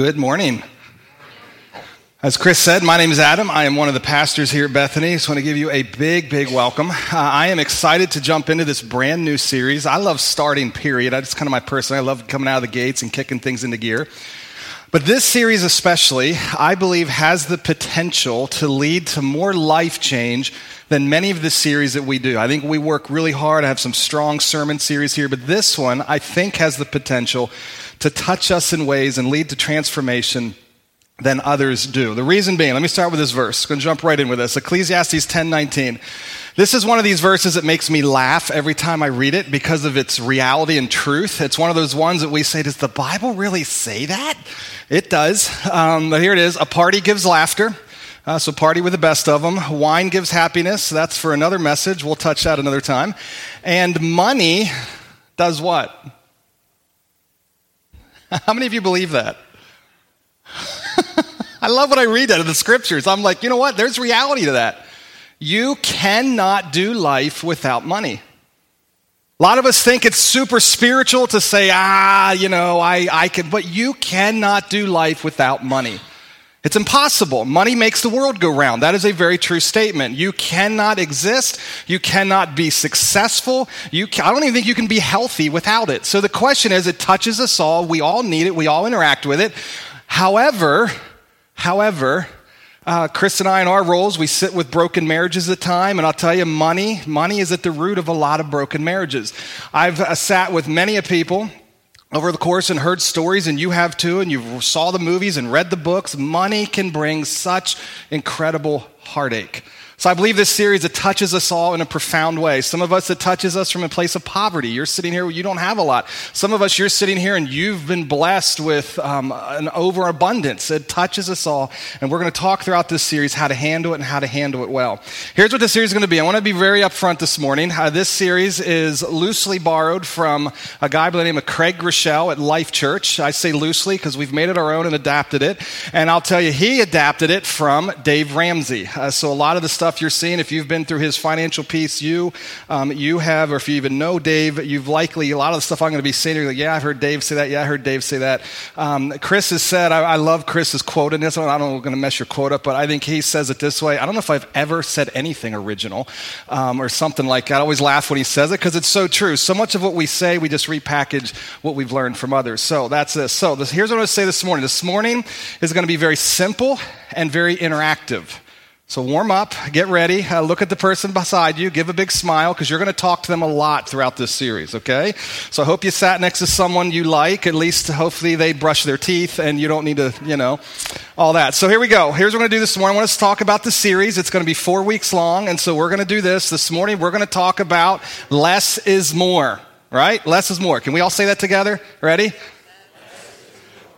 Good morning. As Chris said, my name is Adam. I am one of the pastors here at Bethany. I just want to give you a big, big welcome. Uh, I am excited to jump into this brand new series. I love starting, period. That's kind of my person. I love coming out of the gates and kicking things into gear. But this series, especially, I believe has the potential to lead to more life change than many of the series that we do. I think we work really hard. I have some strong sermon series here, but this one I think has the potential to touch us in ways and lead to transformation than others do. The reason being, let me start with this verse. I'm going to jump right in with this. Ecclesiastes 10:19. This is one of these verses that makes me laugh every time I read it because of its reality and truth. It's one of those ones that we say, does the Bible really say that? It does. Um, but here it is. A party gives laughter. Uh, so party with the best of them. Wine gives happiness. That's for another message. We'll touch that another time. And money does what? How many of you believe that? I love when I read that in the scriptures. I'm like, you know what? There's reality to that. You cannot do life without money. A lot of us think it's super spiritual to say, ah, you know, I, I can, but you cannot do life without money. It's impossible. Money makes the world go round. That is a very true statement. You cannot exist. You cannot be successful. You can, I don't even think you can be healthy without it. So the question is, it touches us all. We all need it. We all interact with it. However, however, uh, Chris and I, in our roles, we sit with broken marriages at time, and I'll tell you, money, money is at the root of a lot of broken marriages. I've uh, sat with many a people over the course and heard stories, and you have too, and you saw the movies and read the books. Money can bring such incredible heartache. So I believe this series, it touches us all in a profound way. Some of us, it touches us from a place of poverty. You're sitting here, you don't have a lot. Some of us, you're sitting here and you've been blessed with um, an overabundance. It touches us all. And we're going to talk throughout this series how to handle it and how to handle it well. Here's what this series is going to be. I want to be very upfront this morning. Uh, this series is loosely borrowed from a guy by the name of Craig Groeschel at Life Church. I say loosely because we've made it our own and adapted it. And I'll tell you, he adapted it from Dave Ramsey. Uh, so a lot of the stuff stuff you're seeing, if you've been through his financial piece, you, um, you have, or if you even know Dave, you've likely, a lot of the stuff I'm going to be saying, you're like, yeah, I've heard Dave say that. Yeah, I heard Dave say that. Um, Chris has said, I, I love Chris's quote in this one. I don't know I'm going to mess your quote up, but I think he says it this way. I don't know if I've ever said anything original um, or something like that. I always laugh when he says it because it's so true. So much of what we say, we just repackage what we've learned from others. So that's this. So this, here's what I'm going to say this morning. This morning is going to be very simple and very interactive. So warm up, get ready, uh, look at the person beside you, give a big smile because you're going to talk to them a lot throughout this series, okay? So I hope you sat next to someone you like. At least hopefully they brush their teeth and you don't need to, you know, all that. So here we go. Here's what we're going to do this morning. I want us to talk about the series. It's going to be four weeks long. And so we're going to do this. This morning we're going to talk about less is more, right? Less is more. Can we all say that together? Ready?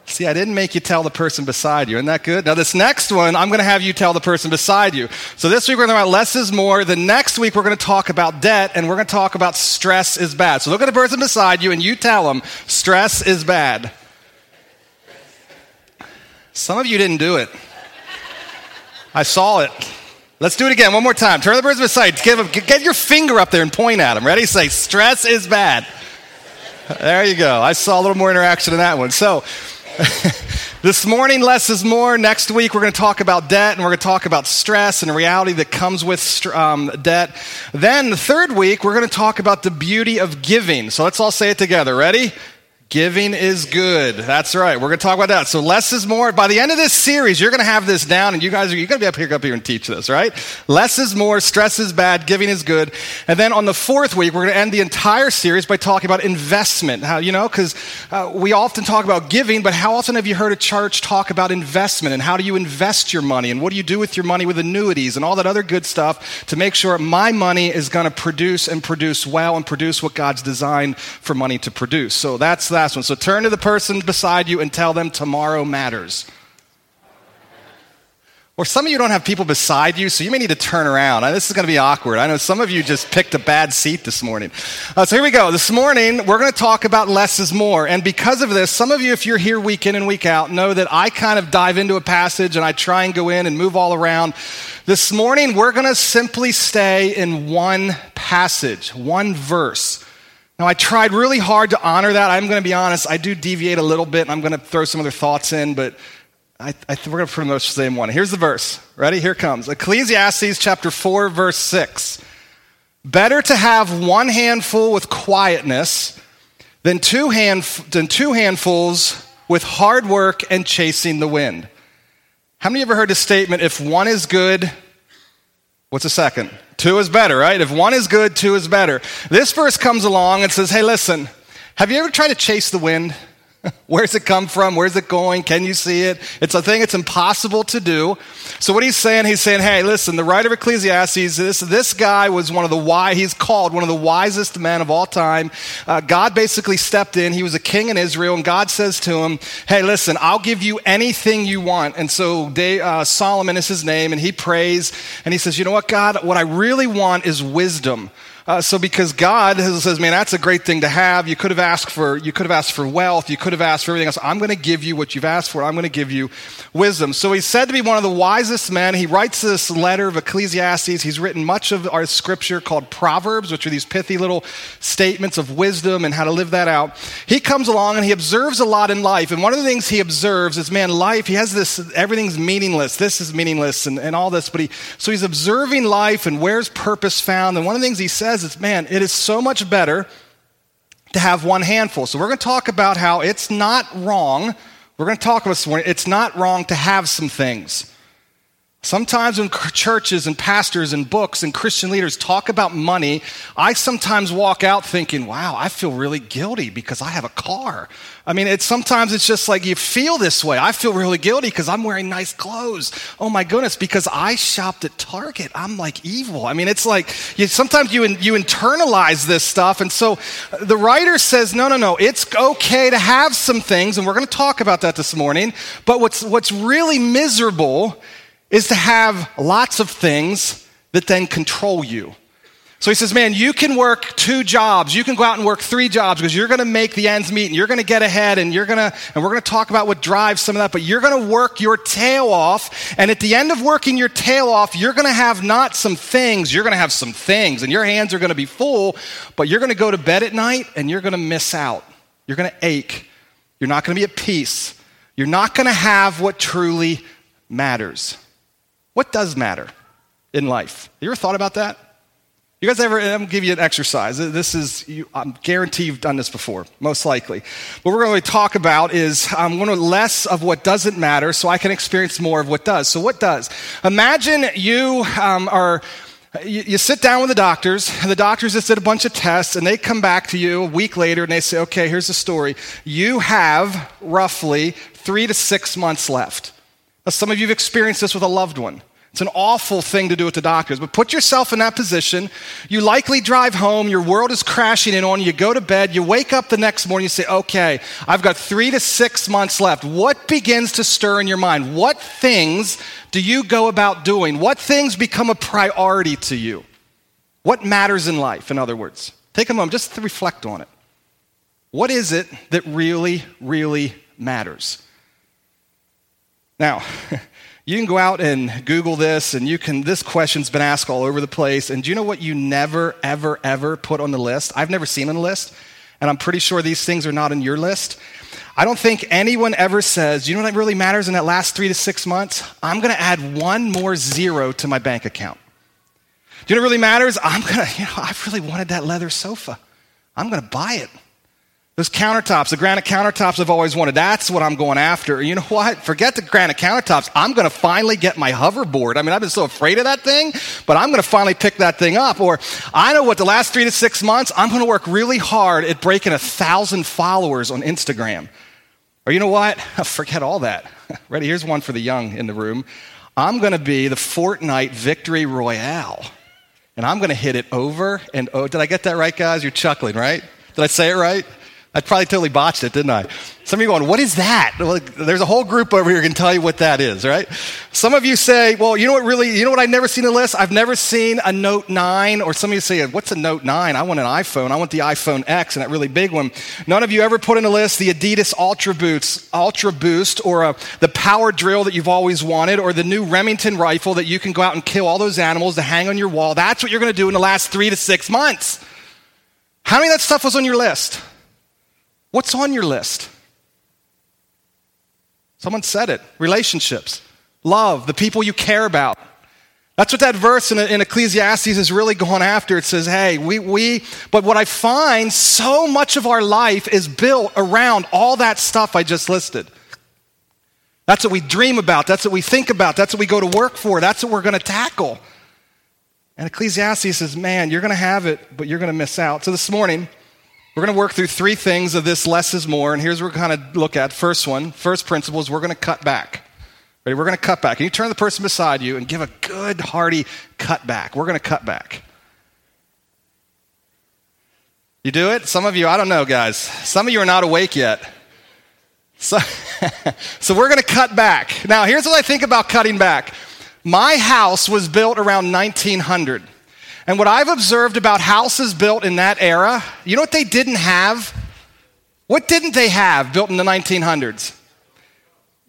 See, I didn't make you tell the person beside you. Isn't that good? Now, this next one, I'm going to have you tell the person beside you. So, this week we're going to talk about less is more. The next week we're going to talk about debt and we're going to talk about stress is bad. So, look at the person beside you and you tell them stress is bad. Some of you didn't do it. I saw it. Let's do it again one more time. Turn the person beside you. Give get your finger up there and point at them. Ready? Say, stress is bad. There you go. I saw a little more interaction in that one. So, this morning, less is more. Next week, we're going to talk about debt and we're going to talk about stress and reality that comes with um, debt. Then, the third week, we're going to talk about the beauty of giving. So let's all say it together. Ready? Giving is good. That's right. We're going to talk about that. So less is more. By the end of this series, you're going to have this down, and you guys are you're going to be up here, up here and teach this, right? Less is more. Stress is bad. Giving is good. And then on the fourth week, we're going to end the entire series by talking about investment. How you know? Because uh, we often talk about giving, but how often have you heard a church talk about investment and how do you invest your money and what do you do with your money with annuities and all that other good stuff to make sure my money is going to produce and produce well and produce what God's designed for money to produce. So that's that last one. So turn to the person beside you and tell them tomorrow matters. Or some of you don't have people beside you, so you may need to turn around. This is going to be awkward. I know some of you just picked a bad seat this morning. Uh, so here we go. This morning, we're going to talk about less is more. And because of this, some of you, if you're here week in and week out, know that I kind of dive into a passage and I try and go in and move all around. This morning, we're going to simply stay in one passage, one verse. Now, I tried really hard to honor that. I'm going to be honest, I do deviate a little bit, and I'm going to throw some other thoughts in, but I, I we're going to pretty much the same one. Here's the verse. Ready? Here comes Ecclesiastes chapter 4, verse 6. Better to have one handful with quietness than two, hand, than two handfuls with hard work and chasing the wind. How many ever heard the statement, if one is good, what's the second? Two is better, right? If one is good, two is better. This verse comes along and says, hey, listen, have you ever tried to chase the wind? Where's it come from? Where's it going? Can you see it? It's a thing it's impossible to do. So what he's saying, he's saying, hey, listen, the writer of Ecclesiastes, this, this guy was one of the wise, he's called one of the wisest men of all time. Uh, God basically stepped in. He was a king in Israel, and God says to him, hey, listen, I'll give you anything you want. And so they, uh, Solomon is his name, and he prays, and he says, you know what, God, what I really want is wisdom. Uh, so because God says, man, that's a great thing to have. You could have asked for, you could have asked for wealth. You could have asked for everything else. I'm going to give you what you've asked for. I'm going to give you wisdom. So he's said to be one of the wisest men. He writes this letter of Ecclesiastes. He's written much of our scripture called Proverbs, which are these pithy little statements of wisdom and how to live that out. He comes along and he observes a lot in life. And one of the things he observes is, man, life, he has this, everything's meaningless. This is meaningless and, and all this. But he, so he's observing life and where's purpose found. And one of the things he says says is, man, it is so much better to have one handful. So we're going to talk about how it's not wrong. We're going to talk about this morning. It's not wrong to have some things. Sometimes when churches and pastors and books and Christian leaders talk about money, I sometimes walk out thinking, wow, I feel really guilty because I have a car. I mean, it's sometimes it's just like you feel this way. I feel really guilty because I'm wearing nice clothes. Oh my goodness, because I shopped at Target. I'm like evil. I mean, it's like you, sometimes you, you internalize this stuff. And so uh, the writer says, no, no, no, it's okay to have some things. And we're going to talk about that this morning. But what's, what's really miserable is to have lots of things that then control you. So he says, man, you can work two jobs. You can go out and work three jobs because you're going to make the ends meet and you're going to get ahead and you're going to, and we're going to talk about what drives some of that, but you're going to work your tail off. And at the end of working your tail off, you're going to have not some things, you're going to have some things and your hands are going to be full, but you're going to go to bed at night and you're going to miss out. You're going to ache. You're not going to be at peace. You're not going to have what truly matters. What does matter in life? You ever thought about that? You guys ever, I'm to give you an exercise. This is, you, I'm guarantee you've done this before, most likely. What we're going to talk about is I'm going to less of what doesn't matter so I can experience more of what does. So, what does? Imagine you um, are, you, you sit down with the doctors, and the doctors just did a bunch of tests, and they come back to you a week later and they say, okay, here's the story. You have roughly three to six months left. Some of you have experienced this with a loved one. It's an awful thing to do with the doctors, but put yourself in that position. You likely drive home, your world is crashing in on you, you go to bed, you wake up the next morning, you say, okay, I've got three to six months left. What begins to stir in your mind? What things do you go about doing? What things become a priority to you? What matters in life, in other words? Take a moment just to reflect on it. What is it that really, really matters? Now, you can go out and Google this, and you can, this question's been asked all over the place. And do you know what you never, ever, ever put on the list? I've never seen on the list, and I'm pretty sure these things are not on your list. I don't think anyone ever says, you know what really matters in that last three to six months? I'm going to add one more zero to my bank account. Do you know what really matters? I'm going to, you know, I've really wanted that leather sofa. I'm going to buy it. Those countertops, the granite countertops I've always wanted, that's what I'm going after. You know what? Forget the granite countertops. I'm going to finally get my hoverboard. I mean, I've been so afraid of that thing, but I'm going to finally pick that thing up. Or I know what the last three to six months, I'm going to work really hard at breaking a thousand followers on Instagram. Or you know what? Forget all that. Ready? Here's one for the young in the room. I'm going to be the Fortnite Victory Royale. And I'm going to hit it over and oh, did I get that right, guys? You're chuckling, right? Did I say it right? I probably totally botched it, didn't I? Some of you going, what is that? Well, there's a whole group over here can tell you what that is, right? Some of you say, well, you know what really, you know what I've never seen a list? I've never seen a Note 9, or some of you say, what's a Note 9? I want an iPhone. I want the iPhone X and that really big one. None of you ever put in a list the Adidas Ultra Boots, Ultra Boost, or a, uh, the power drill that you've always wanted, or the new Remington rifle that you can go out and kill all those animals to hang on your wall. That's what you're going to do in the last three to six months. How many of that stuff was on your list? What's on your list? Someone said it relationships, love, the people you care about. That's what that verse in, in, Ecclesiastes is really going after. It says, hey, we, we, but what I find, so much of our life is built around all that stuff I just listed. That's what we dream about. That's what we think about. That's what we go to work for. That's what we're going to tackle. And Ecclesiastes says, man, you're going to have it, but you're going to miss out. So this morning, we're going to work through three things of this less is more. And here's what we're going to look at. First one, first principle is we're going to cut back. Ready? We're going to cut back. And you turn to the person beside you and give a good, hearty cut back. We're going to cut back. You do it? Some of you, I don't know, guys. Some of you are not awake yet. So, so we're going to cut back. Now, here's what I think about cutting back. My house was built around 1900. And what I've observed about houses built in that era, you know what they didn't have? What didn't they have built in the 1900s?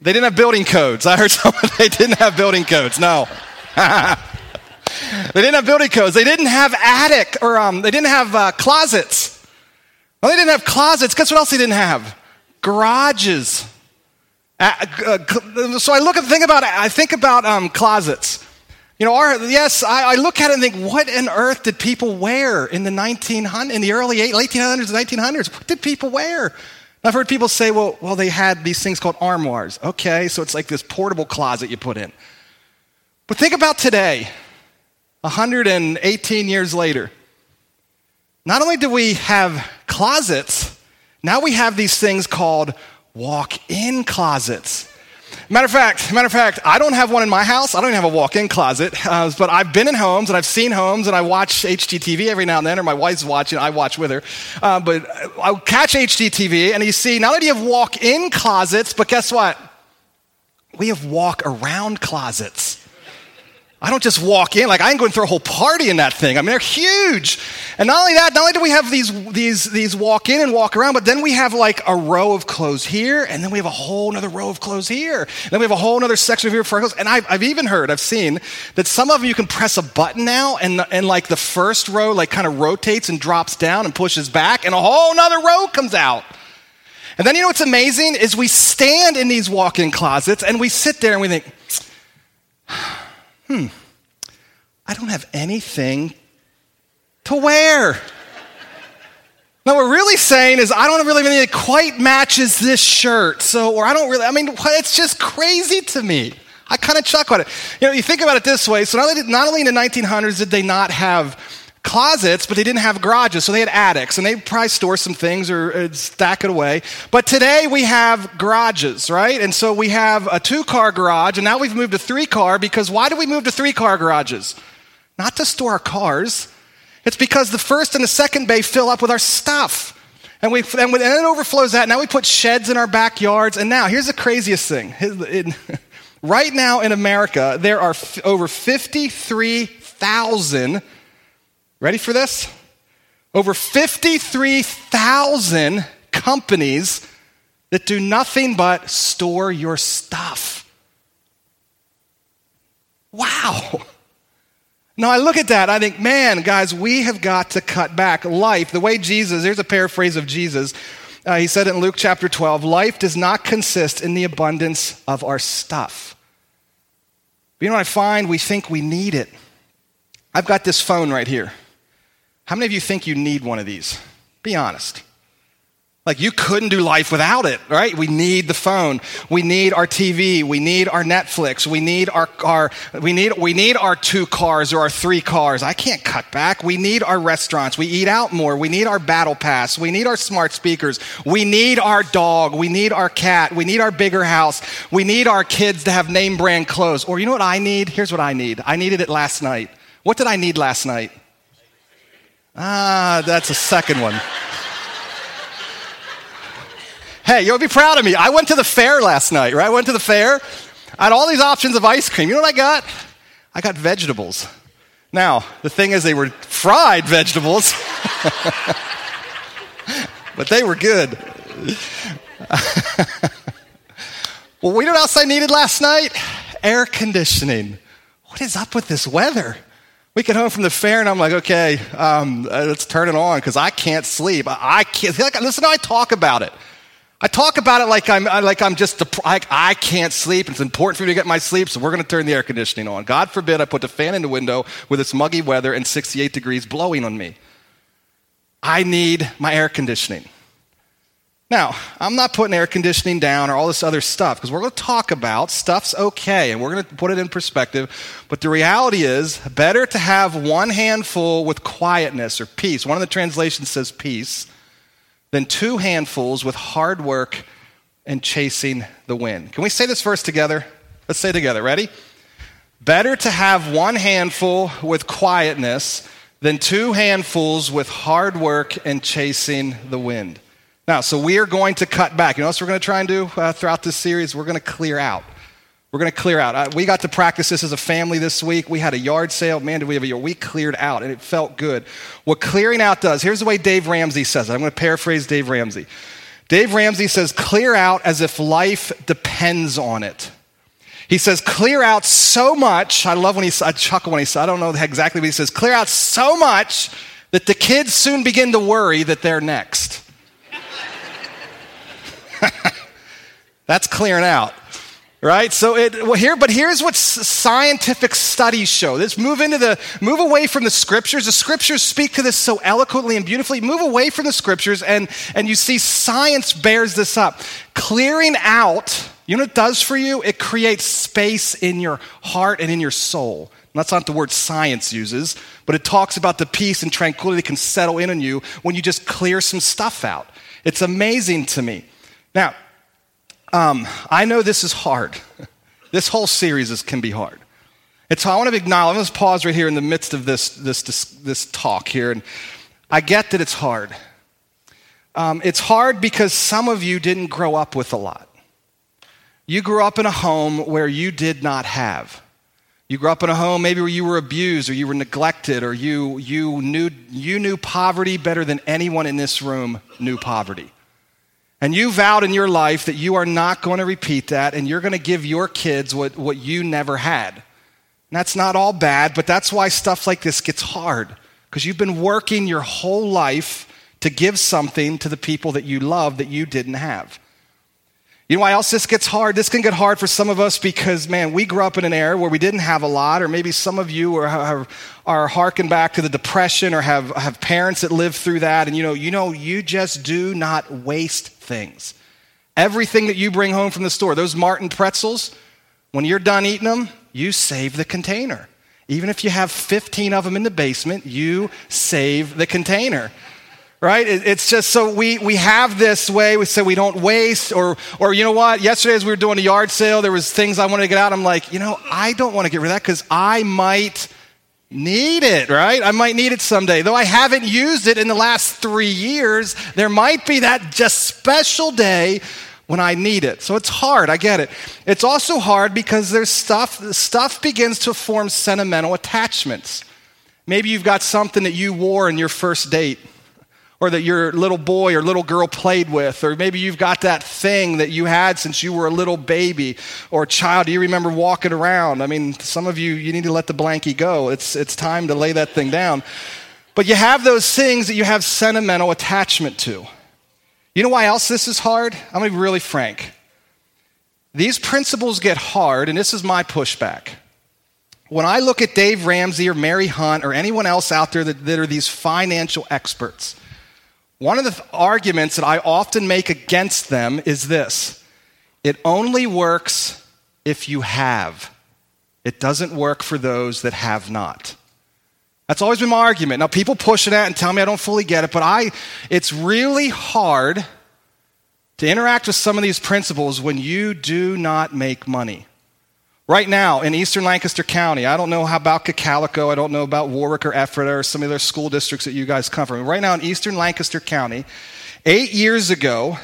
They didn't have building codes. I heard someone, they didn't have building codes. No. they didn't have building codes. They didn't have attic or um, they didn't have uh, closets. Well, they didn't have closets. Guess what else they didn't have? Garages. Uh, uh, so I look at the thing about I think about um, closets. You know, our, yes, I, I, look at it and think, what on earth did people wear in the 1900s, in the early 1800s, 1900s? What did people wear? I've heard people say, well, well, they had these things called armoires. Okay, so it's like this portable closet you put in. But think about today, 118 years later. Not only do we have closets, now we have these things called walk in closets. Matter of fact, matter of fact, I don't have one in my house. I don't even have a walk-in closet. Uh, but I've been in homes and I've seen homes and I watch HGTV every now and then, or my wife's watching. I watch with her. Uh, but I'll catch HGTV and you see not only do you have walk-in closets, but guess what? We have walk-around closets. I don't just walk in, like I ain't going to throw a whole party in that thing. I mean, they're huge. And not only that, not only do we have these, these, these walk in and walk around, but then we have like a row of clothes here, and then we have a whole other row of clothes here. And then we have a whole other section here for clothes. And I've, I've even heard, I've seen that some of them you can press a button now, and, and like the first row like kind of rotates and drops down and pushes back, and a whole other row comes out. And then you know what's amazing is we stand in these walk-in closets and we sit there and we think, hmm, I don't have anything to wear. Now, what we're really saying is, I don't really have anything that quite matches this shirt. So, or I don't really, I mean, it's just crazy to me. I kind of chuckle at it. You know, you think about it this way. So, not only, not only in the 1900s did they not have closets, but they didn't have garages. So they had attics and they probably store some things or uh, stack it away. But today we have garages, right? And so we have a two car garage and now we've moved to three car because why do we move to three car garages? Not to store our cars. It's because the first and the second bay fill up with our stuff. And, we, and, when, and it overflows that. Now we put sheds in our backyards. And now, here's the craziest thing. right now in America, there are f- over 53,000 Ready for this? Over 53,000 companies that do nothing but store your stuff. Wow. Now I look at that, I think, man, guys, we have got to cut back. Life, the way Jesus, here's a paraphrase of Jesus. Uh, he said in Luke chapter 12 life does not consist in the abundance of our stuff. But you know what I find? We think we need it. I've got this phone right here. How many of you think you need one of these? Be honest. Like you couldn't do life without it, right? We need the phone. We need our TV. We need our Netflix. We need our, our we need we need our two cars or our three cars. I can't cut back. We need our restaurants. We eat out more. We need our battle pass. We need our smart speakers. We need our dog. We need our cat. We need our bigger house. We need our kids to have name brand clothes. Or you know what I need? Here's what I need. I needed it last night. What did I need last night? Ah, that's a second one. hey, you'll be proud of me. I went to the fair last night, right? I went to the fair. I had all these options of ice cream. You know what I got? I got vegetables. Now, the thing is, they were fried vegetables, but they were good. well, we know what else I needed last night? Air conditioning. What is up with this weather? We get home from the fair, and I'm like, okay, um, uh, let's turn it on because I can't sleep. I can't. Listen, I talk about it. I talk about it like I'm like I'm just like I can't sleep. It's important for me to get my sleep, so we're going to turn the air conditioning on. God forbid I put the fan in the window with its muggy weather and 68 degrees blowing on me. I need my air conditioning. Now, I'm not putting air conditioning down or all this other stuff because we're going to talk about stuff's okay and we're going to put it in perspective. But the reality is, better to have one handful with quietness or peace. One of the translations says peace, than two handfuls with hard work and chasing the wind. Can we say this verse together? Let's say together. Ready? Better to have one handful with quietness than two handfuls with hard work and chasing the wind. Now, so we are going to cut back. You know what we're going to try and do uh, throughout this series? We're going to clear out. We're going to clear out. Uh, we got to practice this as a family this week. We had a yard sale. Man, did we have a year? We cleared out, and it felt good. What clearing out does, here's the way Dave Ramsey says it. I'm going to paraphrase Dave Ramsey. Dave Ramsey says, clear out as if life depends on it. He says, clear out so much. I love when he, I chuckle when he says, I don't know exactly what he says, clear out so much that the kids soon begin to worry that they're next. That's clearing out. Right? So it well here but here's what scientific studies show. Let's move into the move away from the scriptures. The scriptures speak to this so eloquently and beautifully. Move away from the scriptures and and you see science bears this up. Clearing out, you know what it does for you? It creates space in your heart and in your soul. That's not the word science uses, but it talks about the peace and tranquility that can settle in on you when you just clear some stuff out. It's amazing to me. Now, um, I know this is hard. this whole series is, can be hard. And so I want to acknowledge, let's pause right here in the midst of this, this, this, this talk here. And I get that it's hard. Um, it's hard because some of you didn't grow up with a lot. You grew up in a home where you did not have. You grew up in a home maybe where you were abused or you were neglected or you, you, knew, you knew poverty better than anyone in this room knew poverty. And you vowed in your life that you are not going to repeat that and you're going to give your kids what, what you never had. And that's not all bad, but that's why stuff like this gets hard. Because you've been working your whole life to give something to the people that you love that you didn't have. You know why else this gets hard? This can get hard for some of us because, man, we grew up in an era where we didn't have a lot, or maybe some of you are, are, are harking back to the depression or have, have parents that lived through that. And you know, you know, you just do not waste things. Everything that you bring home from the store, those Martin pretzels, when you're done eating them, you save the container. Even if you have 15 of them in the basement, you save the container right? It's just so we, we have this way, we say we don't waste, or, or you know what? Yesterday, as we were doing a yard sale, there was things I wanted to get out. I'm like, you know, I don't want to get rid of that because I might need it, right? I might need it someday. Though I haven't used it in the last three years, there might be that just special day when I need it. So it's hard, I get it. It's also hard because there's stuff, stuff begins to form sentimental attachments. Maybe you've got something that you wore in your first date or that your little boy or little girl played with, or maybe you've got that thing that you had since you were a little baby or child. Do you remember walking around? I mean, some of you, you need to let the blankie go. It's, it's time to lay that thing down. But you have those things that you have sentimental attachment to. You know why else this is hard? I'm to be really frank. These principles get hard, and this is my pushback. When I look at Dave Ramsey or Mary Hunt or anyone else out there that, that are these financial experts, one of the th- arguments that I often make against them is this it only works if you have, it doesn't work for those that have not. That's always been my argument. Now, people push it out and tell me I don't fully get it, but I, it's really hard to interact with some of these principles when you do not make money. Right now in eastern Lancaster County, I don't know how about Cocalico, I don't know about Warwick or Ephrata or some of the school districts that you guys come from. Right now in eastern Lancaster County, eight years ago,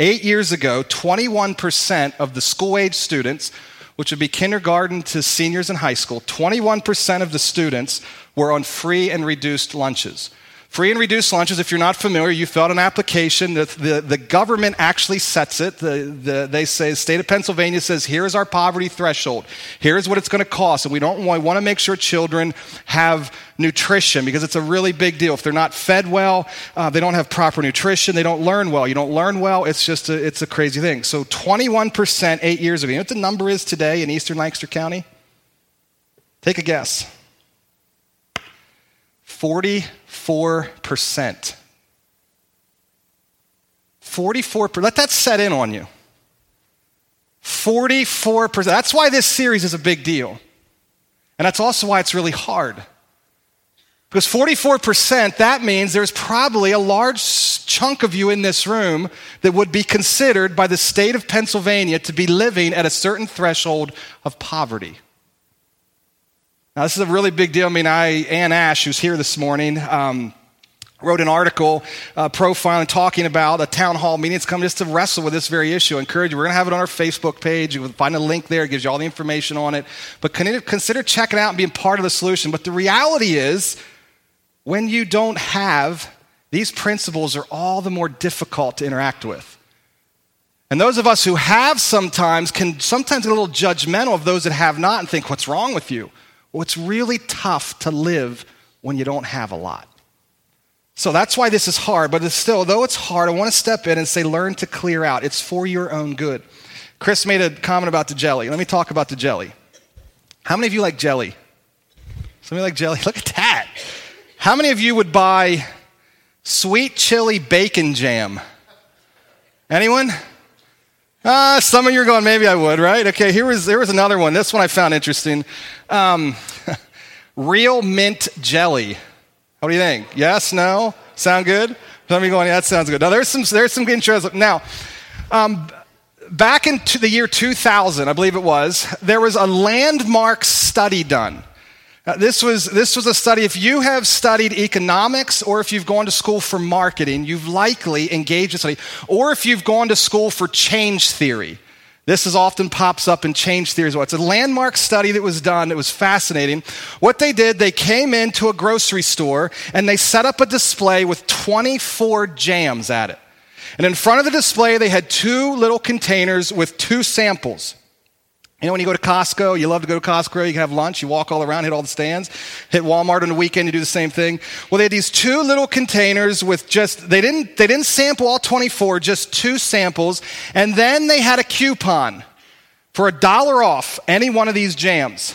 eight years ago, 21% of the school age students, which would be kindergarten to seniors in high school, 21% of the students were on free and reduced lunches. Free and reduced lunches, if you're not familiar, you fill out an application. The, the, the government actually sets it. The, the, they say, the state of Pennsylvania says, here's our poverty threshold. Here's what it's going to cost. And we don't we want to make sure children have nutrition because it's a really big deal. If they're not fed well, uh, they don't have proper nutrition, they don't learn well. You don't learn well, it's just a, it's a crazy thing. So 21% eight years ago. You know what the number is today in eastern Lancaster County? Take a guess. 44%. 44 let that set in on you. 44% that's why this series is a big deal. And that's also why it's really hard. Because 44% that means there's probably a large chunk of you in this room that would be considered by the state of pennsylvania to be living at a certain threshold of poverty now, this is a really big deal. I mean, I, Ann Ash, who's here this morning, um, wrote an article uh, profiling, talking about a town hall meeting. It's coming just to wrestle with this very issue. I encourage you. We're going to have it on our Facebook page. You can find a link there. It gives you all the information on it. But consider checking out and being part of the solution. But the reality is, when you don't have, these principles are all the more difficult to interact with. And those of us who have sometimes can sometimes get a little judgmental of those that have not and think, what's wrong with you? Well, it's really tough to live when you don't have a lot. So that's why this is hard, but it's still, though it's hard, I want to step in and say, learn to clear out. It's for your own good. Chris made a comment about the jelly. Let me talk about the jelly. How many of you like jelly? Somebody like jelly? Look at that. How many of you would buy sweet chili bacon jam? Anyone? Uh, some of you are going, maybe I would, right? Okay, here was, here was another one. This one I found interesting. Um, real mint jelly. What do you think? Yes, no? Sound good? Some of you going, yeah, that sounds good. Now, there's some, there's some interesting. Now, um, back in the year 2000, I believe it was, there was a landmark study done uh, this, was, this was a study. If you have studied economics or if you've gone to school for marketing, you've likely engaged in study. Or if you've gone to school for change theory. This is often pops up in change theory as well. It's a landmark study that was done. It was fascinating. What they did, they came into a grocery store and they set up a display with 24 jams at it. And in front of the display, they had two little containers with two samples. You know, when you go to Costco, you love to go to Costco, you can have lunch, you walk all around, hit all the stands. Hit Walmart on the weekend, you do the same thing. Well, they had these two little containers with just, they didn't, they didn't sample all 24, just two samples. And then they had a coupon for a dollar off any one of these jams.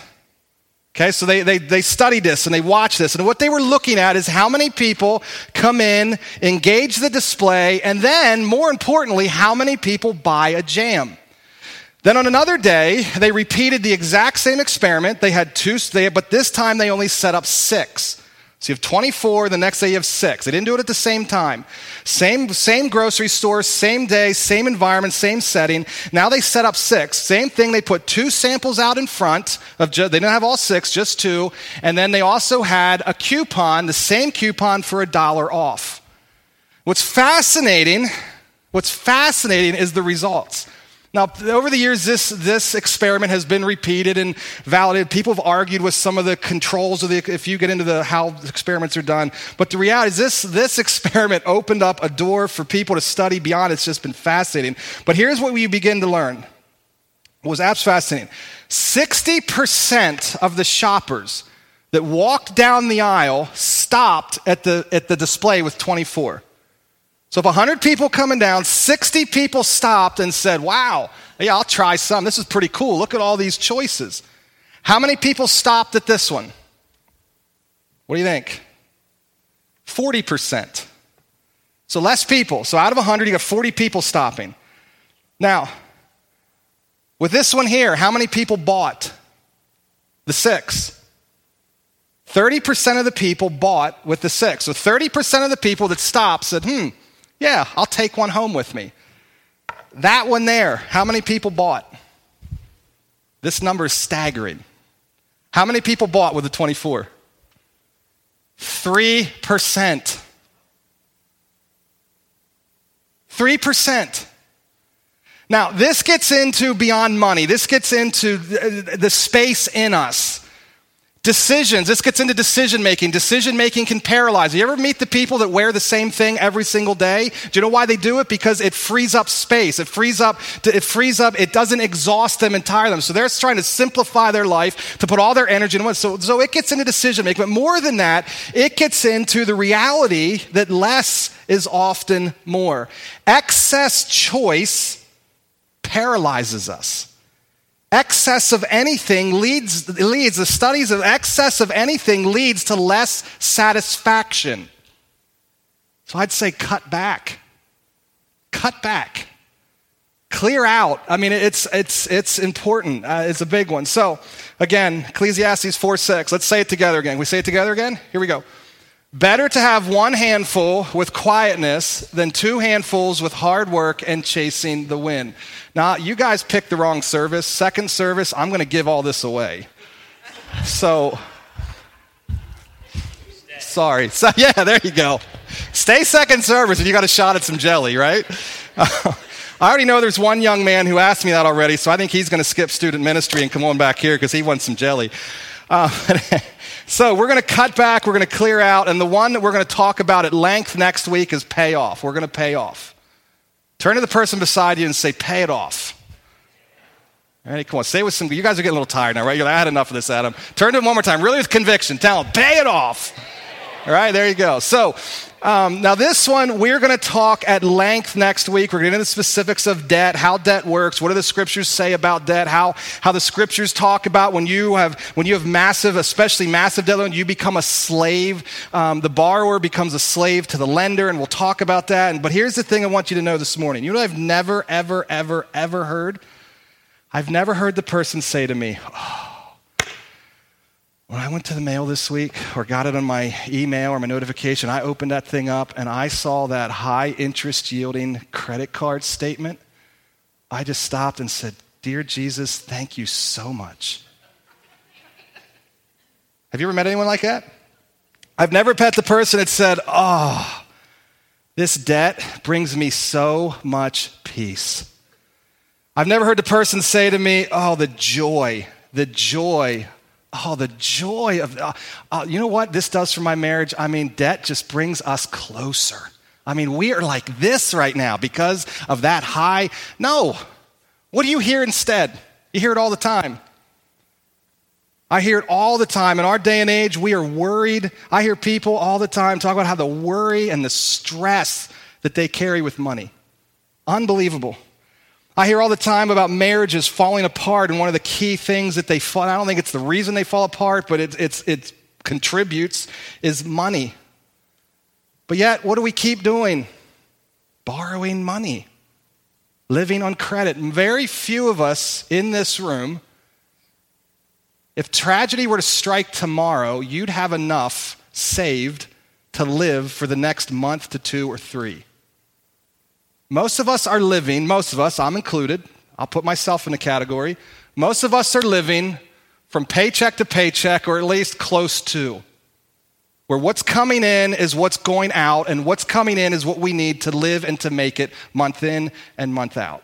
Okay, so they, they, they studied this and they watched this. And what they were looking at is how many people come in, engage the display, and then, more importantly, how many people buy a jam. Then on another day, they repeated the exact same experiment. They had two, but this time they only set up six. So you have 24, the next day you have six. They didn't do it at the same time. Same, same grocery store, same day, same environment, same setting. Now they set up six. Same thing, they put two samples out in front of, they didn't have all six, just two. And then they also had a coupon, the same coupon for a dollar off. What's fascinating, what's fascinating is the results. Now, over the years, this, this experiment has been repeated and validated. People have argued with some of the controls of the, if you get into the how experiments are done. But the reality is this, this experiment opened up a door for people to study beyond. It's just been fascinating. But here's what we begin to learn. Was absolutely fascinating. 60% of the shoppers that walked down the aisle stopped at the, at the display with 24. So if 100 people coming down, 60 people stopped and said, Wow, yeah, I'll try some. This is pretty cool. Look at all these choices. How many people stopped at this one? What do you think? 40%. So less people. So out of 100, you got 40 people stopping. Now, with this one here, how many people bought the six? 30% of the people bought with the six. So 30% of the people that stopped said, hmm, yeah, I'll take one home with me. That one there, how many people bought? This number is staggering. How many people bought with the 24? 3%. 3%. Now, this gets into beyond money. This gets into the space in us. Decisions. This gets into decision making. Decision making can paralyze. You ever meet the people that wear the same thing every single day? Do you know why they do it? Because it frees up space. It frees up, it frees up, it doesn't exhaust them and tire them. So they're trying to simplify their life to put all their energy in one. So, so it gets into decision making. But more than that, it gets into the reality that less is often more. Excess choice paralyzes us. Excess of anything leads, leads, the studies of excess of anything leads to less satisfaction. So I'd say cut back. Cut back. Clear out. I mean, it's, it's, it's important. Uh, it's a big one. So, again, Ecclesiastes 4 6. Let's say it together again. We say it together again? Here we go. Better to have one handful with quietness than two handfuls with hard work and chasing the wind. Now, you guys picked the wrong service. Second service, I'm going to give all this away. So, sorry. So, yeah, there you go. Stay second service and you got a shot at some jelly, right? I already know there's one young man who asked me that already, so I think he's going to skip student ministry and come on back here because he wants some jelly. Uh, So we're going to cut back, we're going to clear out, and the one that we're going to talk about at length next week is payoff. We're going to pay off. Turn to the person beside you and say, pay it off. Right, come on, say with some. You guys are getting a little tired now, right? You're like, I had enough of this, Adam. Turn to him one more time, really with conviction. Tell him, pay it off. All right, there you go. So um, now, this one, we're going to talk at length next week. We're going to get into the specifics of debt, how debt works, what do the scriptures say about debt, how, how the scriptures talk about when you have, when you have massive, especially massive debt loan, you become a slave. Um, the borrower becomes a slave to the lender, and we'll talk about that. And, but here's the thing I want you to know this morning. You know I've never, ever, ever, ever heard? I've never heard the person say to me, oh, when I went to the mail this week or got it on my email or my notification, I opened that thing up and I saw that high interest yielding credit card statement. I just stopped and said, Dear Jesus, thank you so much. Have you ever met anyone like that? I've never met the person that said, Oh, this debt brings me so much peace. I've never heard the person say to me, Oh, the joy, the joy Oh, the joy of, uh, uh, you know what this does for my marriage? I mean, debt just brings us closer. I mean, we are like this right now because of that high. No. What do you hear instead? You hear it all the time. I hear it all the time. In our day and age, we are worried. I hear people all the time talk about how the worry and the stress that they carry with money. Unbelievable. I hear all the time about marriages falling apart, and one of the key things that they fall, I don't think it's the reason they fall apart, but it, it's, it contributes, is money. But yet, what do we keep doing? Borrowing money, living on credit. And very few of us in this room, if tragedy were to strike tomorrow, you'd have enough saved to live for the next month to two or three. Most of us are living, most of us, I'm included, I'll put myself in the category. Most of us are living from paycheck to paycheck, or at least close to, where what's coming in is what's going out, and what's coming in is what we need to live and to make it month in and month out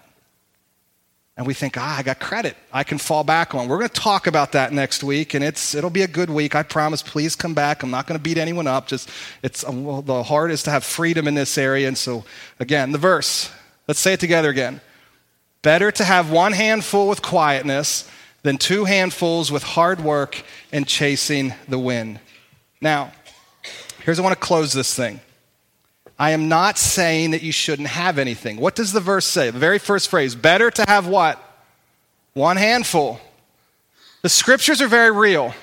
and we think, ah, I got credit I can fall back on. We're going to talk about that next week, and it's, it'll be a good week. I promise. Please come back. I'm not going to beat anyone up. Just it's well, the heart is to have freedom in this area. And so, again, the verse. Let's say it together again. Better to have one handful with quietness than two handfuls with hard work and chasing the wind. Now, here's I want to close this thing. I am not saying that you shouldn't have anything. What does the verse say? The very first phrase better to have what? One handful. The scriptures are very real.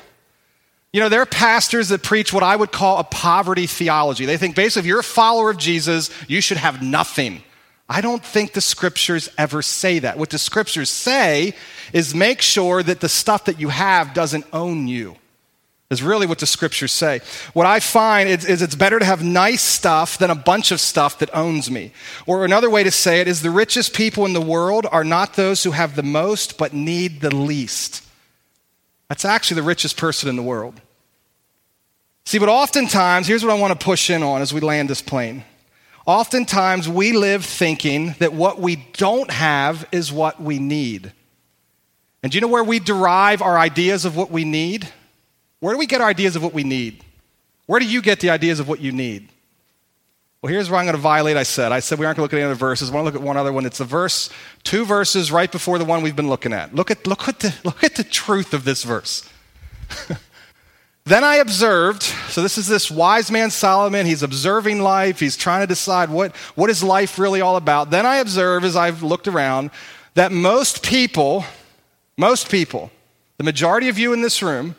You know, there are pastors that preach what I would call a poverty theology. They think basically, if you're a follower of Jesus, you should have nothing. I don't think the scriptures ever say that. What the scriptures say is make sure that the stuff that you have doesn't own you is really what the scriptures say. What I find is, is, it's better to have nice stuff than a bunch of stuff that owns me. Or another way to say it is the richest people in the world are not those who have the most but need the least. That's actually the richest person in the world. See, but oftentimes, here's what I want to push in on as we land this plane. Oftentimes, we live thinking that what we don't have is what we need. And do you know where we derive our ideas of what we need? Where do we get our ideas of what we need? Where do you get the ideas of what you need? Well, here's where I'm going to violate. I said. I said we aren't going to look at any other verses. I want to look at one other one. It's the verse, two verses right before the one we've been looking at. Look at, look at, the, look at the truth of this verse. then I observed, so this is this wise man Solomon. He's observing life. He's trying to decide what, what is life really all about. Then I observe, as I've looked around, that most people, most people, the majority of you in this room,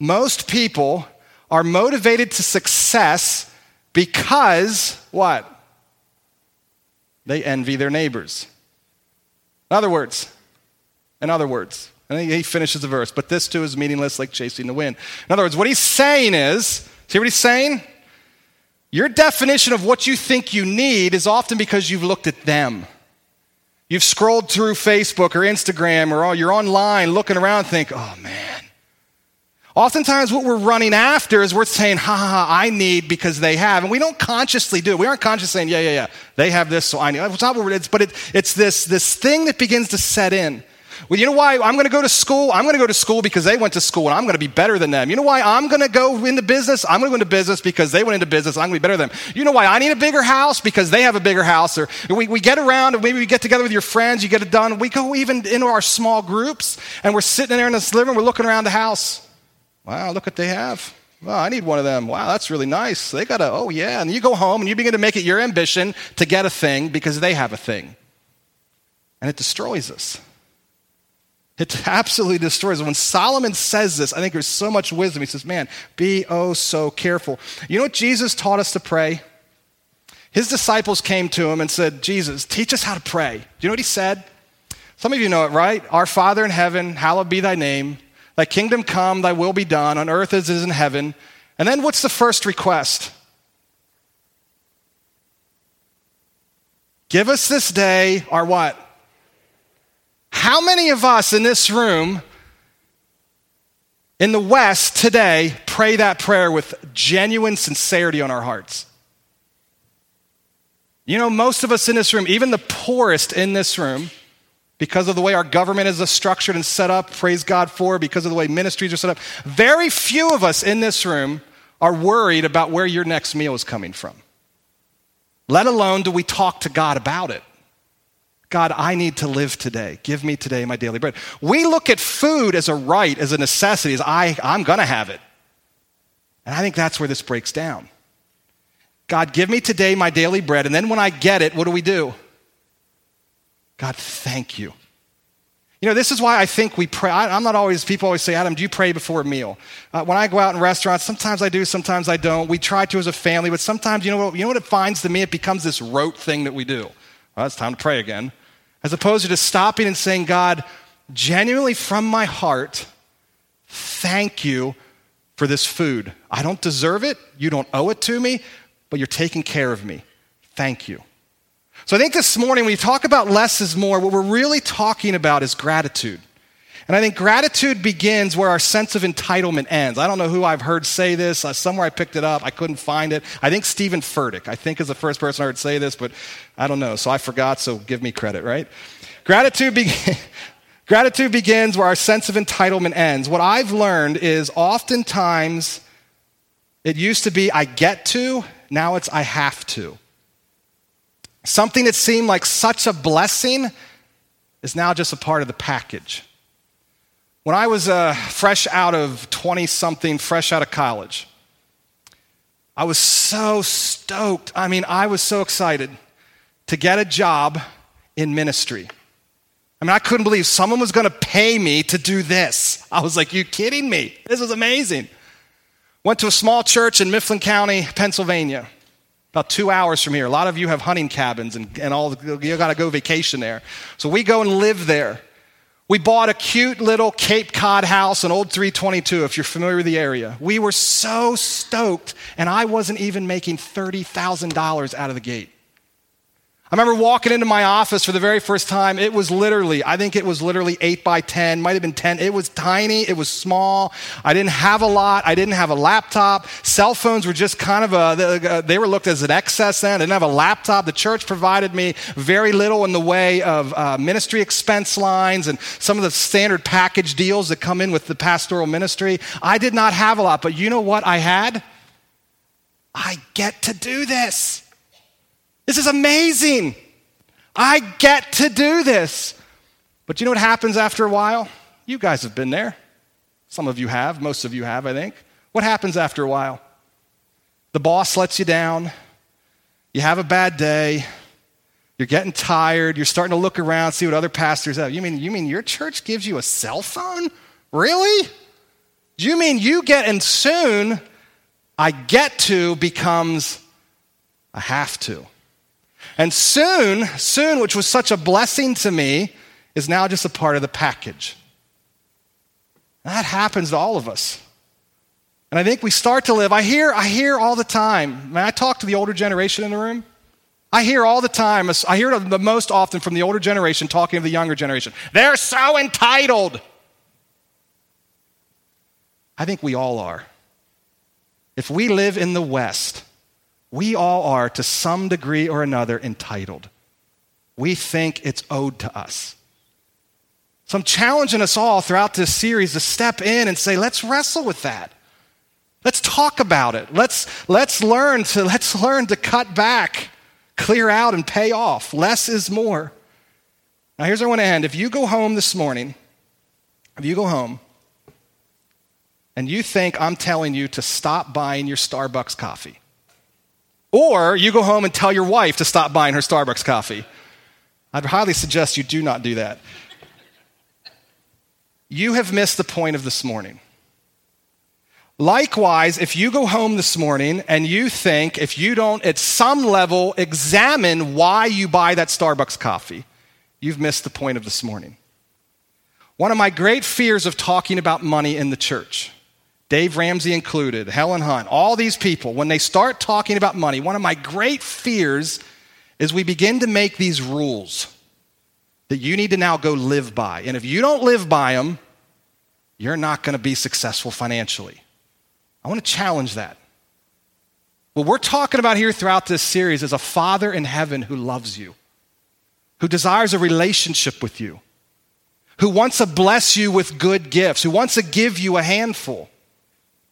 most people are motivated to success because what? They envy their neighbors. In other words, in other words, and he finishes the verse, but this too is meaningless like chasing the wind. In other words, what he's saying is, see what he's saying? Your definition of what you think you need is often because you've looked at them. You've scrolled through Facebook or Instagram or you're online looking around and think, oh man, Oftentimes, what we're running after is we're saying, ha ha, ha I need because they have. And we don't consciously do it. We aren't consciously saying, yeah, yeah, yeah, they have this, so I need. It's not what it is, but it, it's this, this thing that begins to set in. Well, you know why I'm going to go to school? I'm going to go to school because they went to school and I'm going to be better than them. You know why I'm going to go into business? I'm going to go into business because they went into business. I'm going to be better than them. You know why I need a bigger house? Because they have a bigger house. Or we, we get around and maybe we get together with your friends, you get it done. We go even into our small groups and we're sitting there in this living room, we're looking around the house. Wow, look what they have. Wow, I need one of them. Wow, that's really nice. They got a, oh yeah. And you go home and you begin to make it your ambition to get a thing because they have a thing. And it destroys us. It absolutely destroys. us. When Solomon says this, I think there's so much wisdom. He says, Man, be oh so careful. You know what Jesus taught us to pray? His disciples came to him and said, Jesus, teach us how to pray. Do you know what he said? Some of you know it, right? Our Father in heaven, hallowed be thy name. Thy kingdom come, thy will be done on earth as it is in heaven. And then what's the first request? Give us this day our what? How many of us in this room in the West today pray that prayer with genuine sincerity on our hearts? You know, most of us in this room, even the poorest in this room, because of the way our government is structured and set up, praise God for, because of the way ministries are set up. Very few of us in this room are worried about where your next meal is coming from. Let alone do we talk to God about it. God, I need to live today. Give me today my daily bread. We look at food as a right, as a necessity, as I, I'm going to have it. And I think that's where this breaks down. God, give me today my daily bread. And then when I get it, what do we do? God, thank you. You know, this is why I think we pray. I, am not always, people always say, Adam, do you pray before a meal? Uh, when I go out in restaurants, sometimes I do, sometimes I don't. We try to as a family, but sometimes, you know what, you know what it finds to me? It becomes this rote thing that we do. Well, it's time to pray again. As opposed to just stopping and saying, God, genuinely from my heart, thank you for this food. I don't deserve it. You don't owe it to me, but you're taking care of me. Thank you. So I think this morning, when you talk about less is more, what we're really talking about is gratitude. And I think gratitude begins where our sense of entitlement ends. I don't know who I've heard say this. Uh, somewhere I picked it up. I couldn't find it. I think Steven Furtick, I think, is the first person I heard say this, but I don't know. So I forgot, so give me credit, right? Gratitude, be- gratitude begins where our sense of entitlement ends. What I've learned is oftentimes it used to be I get to, now it's I have to. Something that seemed like such a blessing is now just a part of the package. When I was uh, fresh out of 20 something, fresh out of college, I was so stoked. I mean, I was so excited to get a job in ministry. I mean, I couldn't believe someone was going to pay me to do this. I was like, you kidding me? This is amazing. Went to a small church in Mifflin County, Pennsylvania about two hours from here. A lot of you have hunting cabins and, and all, you got to go vacation there. So we go and live there. We bought a cute little Cape Cod house, an old 322, if you're familiar with the area. We were so stoked, and I wasn't even making $30,000 out of the gate. I remember walking into my office for the very first time. It was literally, I think it was literally 8 by 10, might have been 10. It was tiny, it was small. I didn't have a lot. I didn't have a laptop. Cell phones were just kind of a, they were looked as an excess then. I didn't have a laptop. The church provided me very little in the way of uh, ministry expense lines and some of the standard package deals that come in with the pastoral ministry. I did not have a lot, but you know what I had? I get to do this. This is amazing. I get to do this. But you know what happens after a while? You guys have been there. Some of you have, most of you have, I think. What happens after a while? The boss lets you down. You have a bad day. You're getting tired. You're starting to look around, see what other pastors have. You mean, you mean your church gives you a cell phone? Really? Do you mean you get, and soon I get to becomes a have to? And soon, soon, which was such a blessing to me, is now just a part of the package. That happens to all of us. And I think we start to live. I hear, I hear all the time. When I talk to the older generation in the room, I hear all the time. I hear it the most often from the older generation talking to the younger generation. They're so entitled. I think we all are. If we live in the West, we all are, to some degree or another, entitled. We think it's owed to us. So I'm challenging us all throughout this series to step in and say, let's wrestle with that. Let's talk about it. Let's, let's, learn to, let's learn to cut back, clear out, and pay off. Less is more. Now, here's where I want to end. If you go home this morning, if you go home and you think I'm telling you to stop buying your Starbucks coffee, or you go home and tell your wife to stop buying her Starbucks coffee. I'd highly suggest you do not do that. You have missed the point of this morning. Likewise, if you go home this morning and you think, if you don't at some level examine why you buy that Starbucks coffee, you've missed the point of this morning. One of my great fears of talking about money in the church Dave Ramsey included, Helen Hunt, all these people, when they start talking about money, one of my great fears is we begin to make these rules that you need to now go live by. And if you don't live by them, you're not going to be successful financially. I want to challenge that. What we're talking about here throughout this series is a Father in heaven who loves you, who desires a relationship with you, who wants to bless you with good gifts, who wants to give you a handful.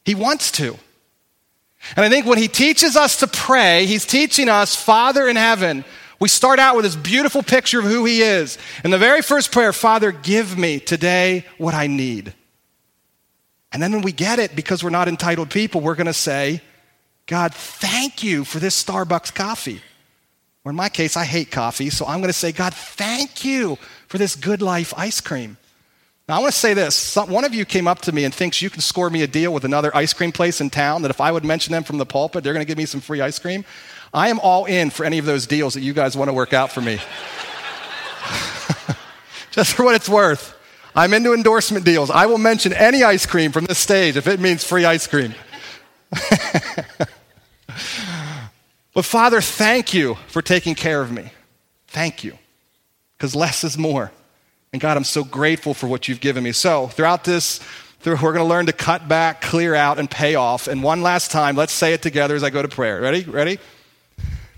He wants to. And I think when he teaches us to pray, he's teaching us, Father in heaven. We start out with this beautiful picture of who he is. In the very first prayer, Father, give me today what I need. And then when we get it, because we're not entitled people, we're going to say, God, thank you for this Starbucks coffee. Or in my case, I hate coffee, so I'm going to say, God, thank you for this good life ice cream. Now, I want to say this. Some, one of you came up to me and thinks you can score me a deal with another ice cream place in town that if I would mention them from the pulpit, they're going to give me some free ice cream. I am all in for any of those deals that you guys want to work out for me. Just for what it's worth. I'm into endorsement deals. I will mention any ice cream from this stage if it means free ice cream. but Father, thank you for taking care of me. Thank you. Because less is more. And God, I'm so grateful for what you've given me. So, throughout this, we're going to learn to cut back, clear out, and pay off. And one last time, let's say it together as I go to prayer. Ready? Ready?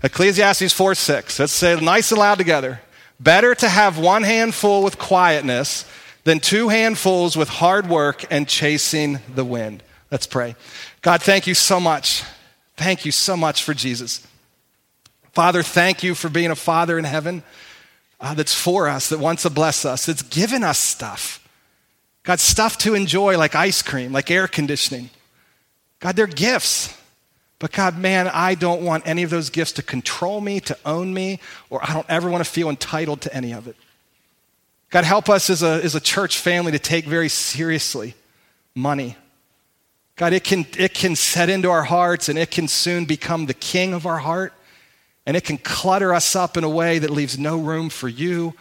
Ecclesiastes 4 6. Let's say it nice and loud together. Better to have one handful with quietness than two handfuls with hard work and chasing the wind. Let's pray. God, thank you so much. Thank you so much for Jesus. Father, thank you for being a father in heaven uh, that's for us, that wants to bless us, that's given us stuff. God, stuff to enjoy like ice cream, like air conditioning. God, they're gifts. But God, man, I don't want any of those gifts to control me, to own me, or I don't ever want to feel entitled to any of it. God, help us as a, as a church family to take very seriously money. God, it can, it can set into our hearts and it can soon become the king of our heart. And it can clutter us up in a way that leaves no room for you,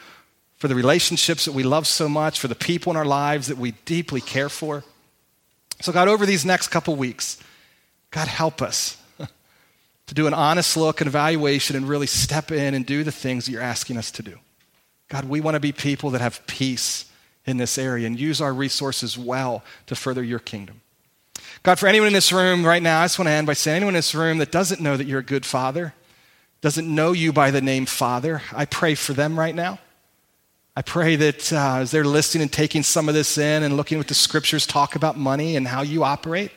for the relationships that we love so much, for the people in our lives that we deeply care for. So, God, over these next couple weeks, God, help us. to do an honest look and evaluation and really step in and do the things that you're asking us to do. God, we want to be people that have peace in this area and use our resources well to further your kingdom. God, for anyone in this room right now, I just want to end by saying anyone in this room that doesn't know that you're a good father, doesn't know you by the name Father, I pray for them right now. I pray that uh, as they're listening and taking some of this in and looking what the scriptures talk about money and how you operate,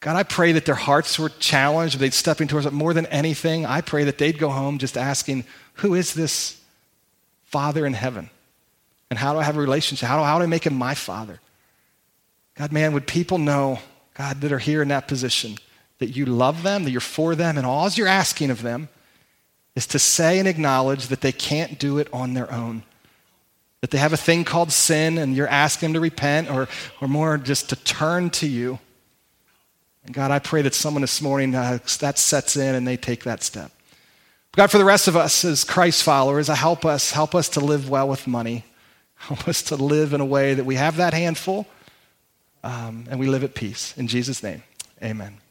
God, I pray that their hearts were challenged, they'd stepping towards it more than anything. I pray that they'd go home just asking, Who is this Father in heaven? And how do I have a relationship? How do, how do I make him my Father? God, man, would people know, God, that are here in that position, that you love them, that you're for them, and all you're asking of them is to say and acknowledge that they can't do it on their own. That they have a thing called sin and you're asking them to repent or, or more just to turn to you. And God, I pray that someone this morning uh, that sets in and they take that step. God, for the rest of us as Christ followers, I help us, help us to live well with money. Help us to live in a way that we have that handful um, and we live at peace. In Jesus' name, amen.